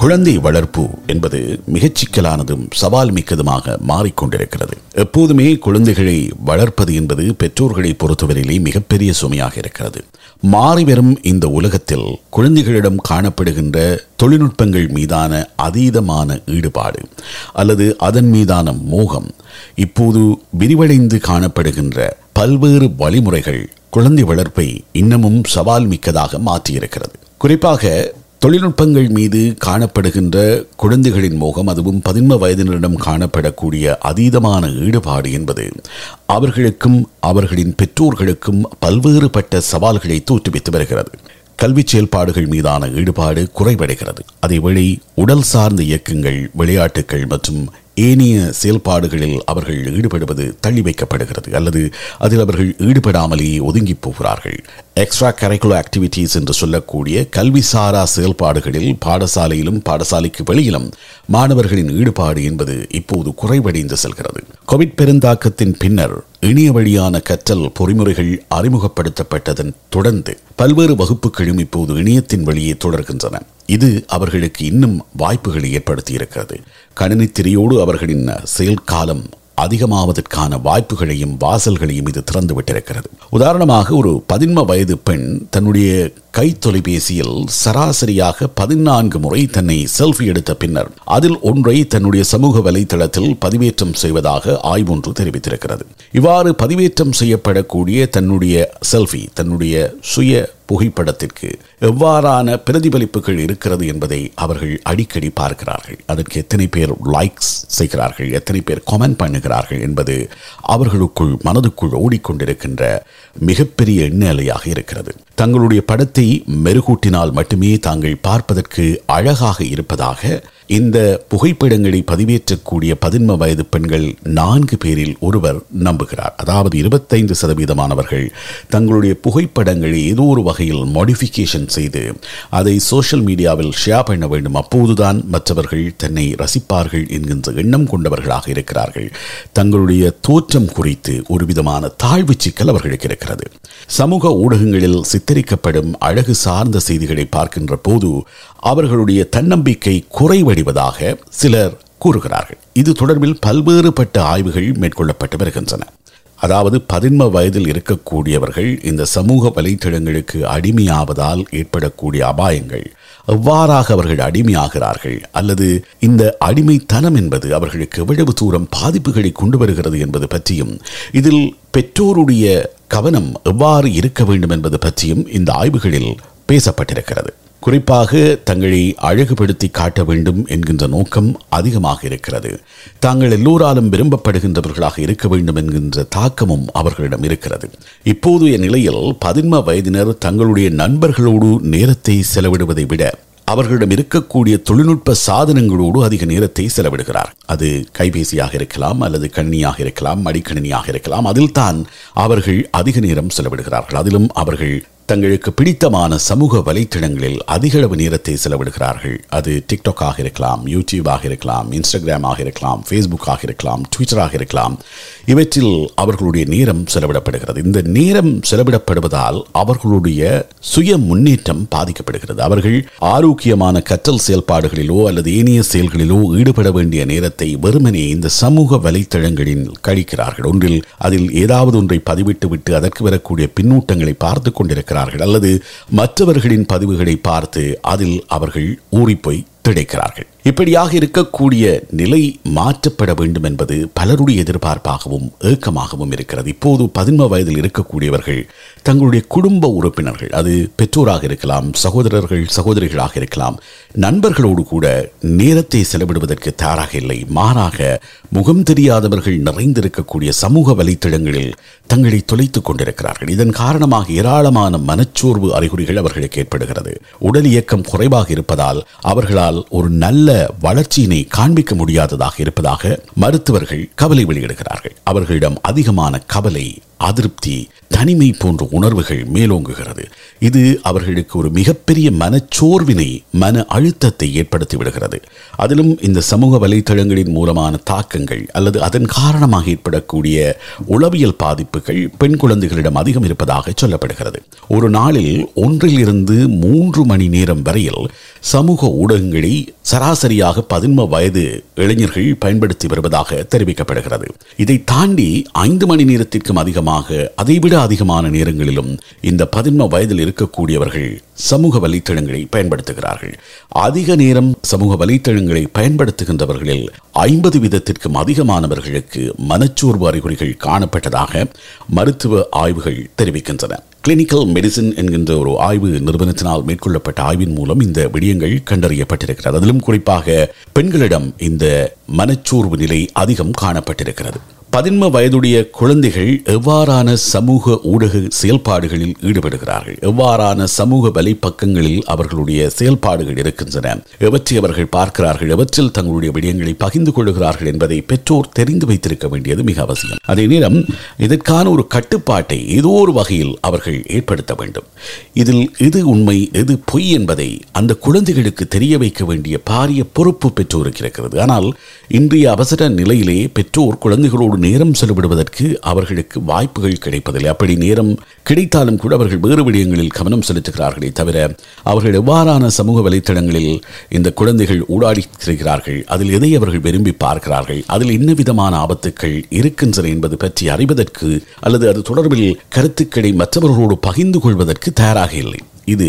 குழந்தை வளர்ப்பு என்பது மிகச் சிக்கலானதும் சவால் மிக்கதுமாக மாறிக்கொண்டிருக்கிறது. எப்போதுமே குழந்தைகளை வளர்ப்பது என்பது பெற்றோர்களை பொறுத்தவரையிலே மிகப்பெரிய சுமையாக இருக்கிறது. மாறிவரும் இந்த உலகத்தில் குழந்தைகளிடம் காணப்படுகின்ற தொழில்நுட்பங்கள் மீதான அதீதமான ஈடுபாடு அல்லது அதன் மீதான மோகம் இப்போது விரிவடைந்து காணப்படுகின்ற பல்வேறு வழிமுறைகள் குழந்தை வளர்ப்பை இன்னமும் சவால் மிக்கதாக மாற்றியிருக்கிறது. குறிப்பாக தொழில்நுட்பங்கள் மீது காணப்படுகின்ற குழந்தைகளின் மோகம் அதுவும் பதின்ம வயதினரிடம் காணப்படக்கூடிய அதீதமான ஈடுபாடு என்பது அவர்களுக்கும் அவர்களின் பெற்றோர்களுக்கும் பல்வேறுபட்ட சவால்களை தோற்றுவித்து வருகிறது. கல்வி செயல்பாடுகள் மீதான ஈடுபாடு குறைவடைகிறது. அதேவேளை உடல் சார்ந்த இயக்கங்கள் விளையாட்டுகள் மற்றும் ஏனைய செயல்பாடுகளில் அவர்கள் ஈடுபடுவது தள்ளி வைக்கப்படுகிறது அல்லது அதில் அவர்கள் ஈடுபடாமலேயே ஒதுங்கி போகிறார்கள். எக்ஸ்ட்ரா கரிக்குலர் ஆக்டிவிட்டீஸ் என்று சொல்லக்கூடிய கல்விசாரா செயல்பாடுகளில் பாடசாலையிலும் பாடசாலைக்கு வெளியிலும் மாணவர்களின் ஈடுபாடு என்பது இப்போது குறைவடைந்து செல்கிறது. கோவிட் பெருந்தாக்கத்தின் பின்னர் இணைய வழியான கற்றல் பொறிமுறைகள் அறிமுகப்படுத்தப்பட்டதன் தொடர்ந்து பல்வேறு வகுப்புகளும் இப்போது இணையத்தின் வழியே தொடர்கின்றன. இது அவர்களுக்கு இன்னும் வாய்ப்புகளை ஏற்படுத்தி இருக்கிறது கணினி திரையோடு அவர்களின் செயல்காலம் அதிகமாவதற்கான வாய்ப்புகளையும் வாசல்களையும் இது திறந்து விட்டிருக்கிறது உதாரணமாக ஒரு பதின்ம வயது பெண் தன்னுடைய கை தொலைபேசியில் சராசரியாக பதினான்கு முறை தன்னை செல்ஃபி எடுத்த பின்னர் அதில் ஒன்றை தன்னுடைய சமூக வலைதளத்தில் பதிவேற்றம் செய்வதாக ஆய்வொன்று தெரிவித்திருக்கிறது. இவ்வாறு பதிவேற்றம் செய்யப்படக்கூடிய தன்னுடைய செல்ஃபி தன்னுடைய சுய புகைப்படத்திற்கு எவ்வாறான பிரதிபலிப்புகள் இருக்கிறது என்பதை அவர்கள் அடிக்கடி பார்க்கிறார்கள். அதற்கு எத்தனை பேர் லைக்ஸ் செய்கிறார்கள் எத்தனை பேர் கமெண்ட் பண்ணுகிறார்கள் என்பது அவர்களுக்குள் மனதுக்குள் ஓடிக்கொண்டிருக்கின்ற மிகப்பெரிய எண்ணலையாக இருக்கிறது. தங்களுடைய படத்தை மெருகூட்டினால் மட்டுமே தாங்கள் பார்ப்பதற்கு அழகாக இருப்பதாக இந்த புகைப்படங்களை பதிவேற்றக்கூடிய பதின்ம வயது பெண்கள் நான்கு பேரில் ஒருவர் நம்புகிறார். அதாவது இருபத்தைந்து சதவீதமானவர்கள் தங்களுடைய புகைப்படங்களை ஏதோ ஒரு வகையில் மாடிஃபிகேஷன் செய்து அதை சோஷியல் மீடியாவில் ஷேர் பண்ண வேண்டும். அப்போதுதான் மற்றவர்கள் தன்னை ரசிப்பார்கள் என்கின்ற எண்ணம் கொண்டவர்களாக இருக்கிறார்கள். தங்களுடைய தோற்றம் குறித்து ஒரு விதமான தாழ்வு சிக்கல் அவர்களுக்கு இருக்கிறது. சமூக ஊடகங்களில் சித்தரிக்கப்படும் அழகு சார்ந்த செய்திகளை பார்க்கின்ற போது அவர்களுடைய தன்னம்பிக்கை குறைவடைவதாக சிலர் கூறுகிறார்கள். இது தொடர்பில் பல்வேறுபட்ட ஆய்வுகள் மேற்கொள்ளப்பட்டு வருகின்றன. அதாவது பதின்ம வயதில் இருக்கக்கூடியவர்கள் இந்த சமூக வலைத்தளங்களுக்கு அடிமையாவதால் ஏற்படக்கூடிய அபாயங்கள் எவ்வாறாக அவர்கள் அடிமையாகிறார்கள்? அல்லது இந்த அடிமைத்தனம் என்பது அவர்களுக்கு எவ்வளவு தூரம் பாதிப்புகளை கொண்டு வருகிறது என்பது பற்றியும் இதில் பெற்றோருடைய கவனம் எவ்வாறு இருக்க வேண்டும் என்பது பற்றியும் இந்த ஆய்வுகளில் பேசப்பட்டிருக்கிறது. குறிப்பாக தங்களை அழகுபடுத்தி காட்ட வேண்டும் என்கின்ற நோக்கம் அதிகமாக இருக்கிறது. தாங்கள் எல்லோராலும் விரும்பப்படுகின்றவர்களாக இருக்க வேண்டும் என்கின்ற தாக்கமும் அவர்களிடம் இருக்கிறது. இப்போதைய நிலையில் பதின்ம வயதினர் தங்களுடைய நண்பர்களோடு நேரத்தை செலவிடுவதை விட அவர்களிடம் இருக்கக்கூடிய தொழில்நுட்ப சாதனங்களோடு அதிக நேரத்தை செலவிடுகிறார். அது கைபேசியாக இருக்கலாம் அல்லது கணினியாக இருக்கலாம் மடிக்கணினியாக இருக்கலாம் அதில் தான் அவர்கள் அதிக நேரம் செலவிடுகிறார்கள். அதிலும் அவர்கள் தங்களுக்கு பிடித்தமான சமூக வலைத்தளங்களில் அதிகளவு நேரத்தை செலவிடுகிறார்கள். அது டிக்டாக்காக இருக்கலாம் யூடியூபாக இருக்கலாம் இன்ஸ்டாகிராமாக இருக்கலாம் ஃபேஸ்புக்காக இருக்கலாம் ட்விட்டராக இருக்கலாம். இவற்றில் அவர்களுடைய நேரம் செலவிடப்படுகிறது. இந்த நேரம் செலவிடப்படுவதால் அவர்களுடைய சுய முன்னேற்றம் பாதிக்கப்படுகிறது. அவர்கள் ஆரோக்கியமான கற்றல் செயல்பாடுகளிலோ அல்லது ஏனைய செயல்களிலோ ஈடுபட வேண்டிய நேரத்தை வெறுமனே இந்த சமூக வலைத்தளங்களில் கழிக்கிறார்கள். ஒன்றில் அதில் ஏதாவது ஒன்றை பதிவிட்டு விட்டு அதற்கு வரக்கூடிய பின்னூட்டங்களை பார்த்து கொண்டிருக்கிறார்கள் அல்லது மற்றவர்களின் பதிவுகளை பார்த்து அதில் அவர்கள் ஊறிப்போய் திடைக்கிறார்கள் இப்படியாக இருக்கக்கூடிய நிலை மாற்றப்பட வேண்டும் என்பது பலருடைய எதிர்பார்ப்பாகவும் ஏக்கமாகவும் இருக்கிறது. இப்போது பதின்ம வயதில் இருக்கக்கூடியவர்கள் தங்களுடைய குடும்ப உறுப்பினர்கள் அது பெற்றோராக இருக்கலாம் சகோதரர்கள் சகோதரிகளாக இருக்கலாம் நண்பர்களோடு கூட நேரத்தை செலவிடுவதற்கு தயாராக இல்லை. மாறாக முகம் தெரியாதவர்கள் நிறைந்திருக்கக்கூடிய சமூக வலைத்தளங்களில் தங்களை தொலைத்துக் கொண்டிருக்கிறார்கள். இதன் காரணமாக ஏராளமான மனச்சோர்வு அறிகுறிகள் அவர்களுக்கு ஏற்படுகிறது. உடல் இயக்கம் குறைவாக இருப்பதால் அவர்களால் ஒரு நல்ல வளர்ச்சியினை காண்பிக்க முடியாததாக இருப்பதாக மருத்துவர்கள் கவலை வெளியிடுகிறார்கள். அவர்களிடம் அதிகமான கவலை அதிருப்தி தனிமை போன்ற உணர்வுகள் மேலோங்குகிறது. இது அவர்களுக்கு ஒரு மிகப்பெரிய மனச்சோர்வினை மன அழுத்தத்தை ஏற்படுத்தி விடுகிறது. அதிலும் இந்த சமூக வலைத்தளங்களின் மூலமான தாக்கங்கள் அல்லது அதன் காரணமாக ஏற்படக்கூடிய உளவியல் பாதிப்புகள் பெண் குழந்தைகளிடம் அதிகம் இருப்பதாக சொல்லப்படுகிறது. ஒரு நாளில் ஒன்றில் இருந்து மூன்று மணி நேரம் வரையில் சமூக ஊடகங்கள் சராசரியாக பதின்ம வயது இளைஞர்கள் பயன்படுத்தி வருவதாக தெரிவிக்கப்படுகிறது. இதை தாண்டி ஐந்து மணி நேரத்திற்கும் அதிகமாக அதைவிட அதிகமான நேரங்களிலும் இந்த பதின்ம வயதில் இருக்கக்கூடியவர்கள் சமூக வலைத்தளங்களை பயன்படுத்துகிறார்கள். அதிக நேரம் சமூக வலைத்தளங்களை பயன்படுத்துகின்றவர்களில் ஐம்பது வீதத்திற்கும் அதிகமானவர்களுக்கு மனச்சோர்வு அறிகுறிகள் காணப்பட்டதாக மருத்துவ ஆய்வுகள் தெரிவிக்கின்றன. கிளினிக்கல் மெடிசின் என்கின்ற ஒரு ஆய்வு நிறுவனத்தினால் மேற்கொள்ளப்பட்ட ஆய்வின் மூலம் இந்த விடயங்கள் கண்டறியப்பட்டிருக்கிறது. அதிலும் குறிப்பாக பெண்களிடம் இந்த மனச்சோர்வு நிலை அதிகம் காணப்பட்டிருக்கிறது. பதின்ம வயதுடைய குழந்தைகள் எவ்வாறான சமூக ஊடக செயல்பாடுகளில் ஈடுபடுகிறார்கள்? எவ்வாறான சமூக வலைப்பக்கங்களில் அவர்களுடைய செயல்பாடுகள் இருக்கின்றன? எவற்றை அவர்கள் பார்க்கிறார்கள்? எவற்றில் தங்களுடைய விடயங்களை பகிர்ந்து கொள்கிறார்கள் என்பதை பெற்றோர் தெரிந்து வைத்திருக்க வேண்டியது மிக அவசியம். அதே நேரம் இதற்கான ஒரு கட்டுப்பாட்டை ஏதோ ஒரு வகையில் அவர்கள் ஏற்படுத்த வேண்டும். இதில் எது உண்மை எது பொய் என்பதை அந்த குழந்தைகளுக்கு தெரிய வைக்க வேண்டிய பாரிய பொறுப்பு பெற்றோருக்கு இருக்கிறது. ஆனால் இன்றைய அவசர நிலையிலே பெற்றோர் குழந்தைகளோடு நேரம் செலவிடுவதற்கு அவர்களுக்கு வாய்ப்புகள் கிடைப்பதில்லை. அப்படி நேரம் கிடைத்தாலும் கூட அவர்கள் வேறு விடயங்களில் கவனம் செலுத்துகிறார்களே தவிர அவர்கள் எவ்வாறான சமூக வலைத்தளங்களில் இந்த குழந்தைகள் ஊடாடி திரிகிறார்கள் அதில் எதை அவர்கள் விரும்பி பார்க்கிறார்கள் அதில் என்ன விதமான ஆபத்துக்கள் இருக்கின்றன என்பது பற்றி அறிவதற்கு அல்லது அது தொடர்பில் கருத்துக்களை மற்றவர்களோடு பகிர்ந்து கொள்வதற்கு தயாராக இல்லை. இது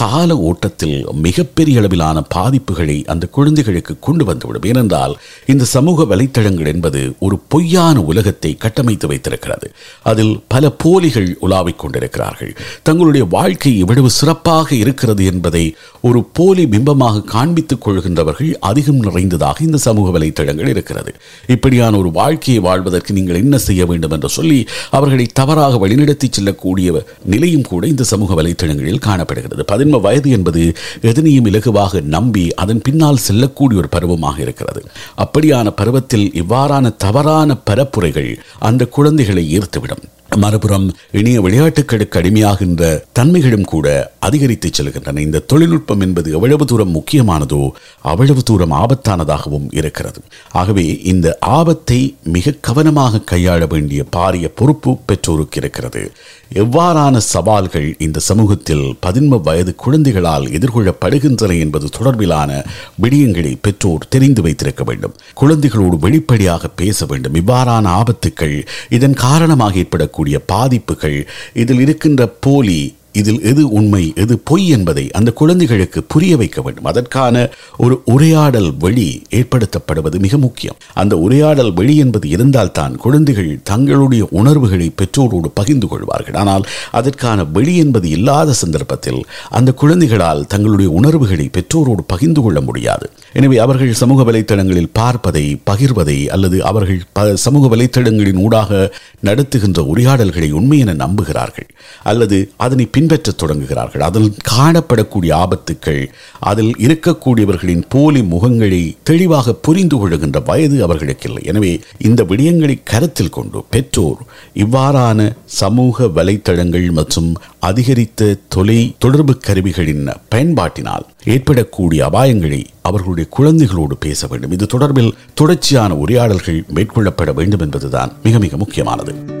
கால ஓட்டத்தில் மிகப்பெரிய அளவிலான பாதிப்புகளை அந்த குழந்தைகளுக்கு கொண்டு வந்துவிடும். ஏனென்றால் இந்த சமூக வலைத்தளங்கள் என்பது ஒரு பொய்யான உலகத்தை கட்டமைத்து வைத்திருக்கிறது. அதில் பல போலிகள் உலாவிக் கொண்டிருக்கிறார்கள். தங்களுடைய வாழ்க்கை இவ்வளவு சிறப்பாக இருக்கிறது என்பதை ஒரு போலி பிம்பமாக காண்பித்துக் கொள்கின்றவர்கள் அதிகம் நிறைந்ததாக இந்த சமூக வலைத்தளங்கள் இருக்கிறது. இப்படியான ஒரு வாழ்க்கையை வாழ்வதற்கு நீங்கள் என்ன செய்ய வேண்டும் என்று சொல்லி அவர்களை தவறாக வழிநடத்தி செல்லக்கூடிய நிலையும் கூட இந்த சமூக வலைத்தளங்களில் காணப்படுகிறது. பதின்ம வயது என்பது எதனையும் இலகுவாக நம்பி அதன் பின்னால் செல்லக்கூடிய ஒரு பருவமாக இருக்கிறது. அப்படியான பருவத்தில் இவ்வாறான தவறான பரப்புரைகள் அந்த குழந்தைகளை ஈர்த்துவிடும். மறுபுறம் இனிய விளையாட்டுகளுக்கு அடிமையாகின்ற தன்மைகளும் கூட அதிகரித்து செல்கின்றன. இந்த தொழில்நுட்பம் என்பது எவ்வளவு தூரம் முக்கியமானதோ அவ்வளவு தூரம் ஆபத்தானதாகவும் இருக்கிறது. ஆகவே இந்த ஆபத்தை மிக கவனமாக கையாள வேண்டிய பாரிய பொறுப்பு பெற்றோருக்கு இருக்கிறது. எவ்வாறான சவால்கள் இந்த சமூகத்தில் பதின்ம வயது குழந்தைகளால் எதிர்கொள்ளப்படுகின்றன என்பது தொடர்பிலான விடயங்களை பெற்றோர் தெரிந்து வைத்திருக்க வேண்டும். குழந்தைகளோடு வெளிப்படையாக பேச வேண்டும். இவ்வாறான ஆபத்துக்கள் இதன் காரணமாக ஏற்படக்கூடிய பாதிப்புகள் இதில் இருக்கின்ற போலி இதில் எது உண்மை எது பொய் என்பதை அந்த குழந்தைகளுக்கு புரிய வைக்க வேண்டும். அதற்கான ஒரு உரையாடல் வழி ஏற்படுத்தப்படுவது மிக முக்கியம். அந்த உரையாடல் வழி என்பது இருந்தால்தான் குழந்தைகள் தங்களுடைய உணர்வுகளை பெற்றோரோடு பகிர்ந்து கொள்வார்கள். ஆனால் அதற்கான வெளி என்பது இல்லாத சந்தர்ப்பத்தில் அந்த குழந்தைகளால் தங்களுடைய உணர்வுகளை பெற்றோரோடு பகிர்ந்து கொள்ள முடியாது. எனவே அவர்கள் சமூக வலைத்தளங்களில் பார்ப்பதை பகிர்வதை அல்லது அவர்கள் சமூக வலைத்தளங்களின் ஊடாக நடத்துகின்ற உரையாடல்களை உண்மை என நம்புகிறார்கள். அல்லது அதனை பின்பற்றத் தொடங்குகிறார்கள். அதில் காணப்படக்கூடிய ஆபத்துக்கள் அதில் இருக்கக்கூடியவர்களின் போலி முகங்களை தெளிவாக புரிந்து கொள்ளுகின்ற வயது அவர்களுக்கு இல்லை. எனவே இந்த விடயங்களை கருத்தில் கொண்டு பெற்றோர் இவ்வாறான சமூக வலைத்தளங்கள் மற்றும் அதிகரித்த தொலை தொடர்பு கருவிகளின் பயன்பாட்டினால் ஏற்படக்கூடிய அபாயங்களை அவர்களுடைய குழந்தைகளோடு பேச வேண்டும். இது தொடர்பில் தொடர்ச்சியான உரையாடல்கள் மேற்கொள்ளப்பட வேண்டும் என்பதுதான் மிக மிக முக்கியமானது.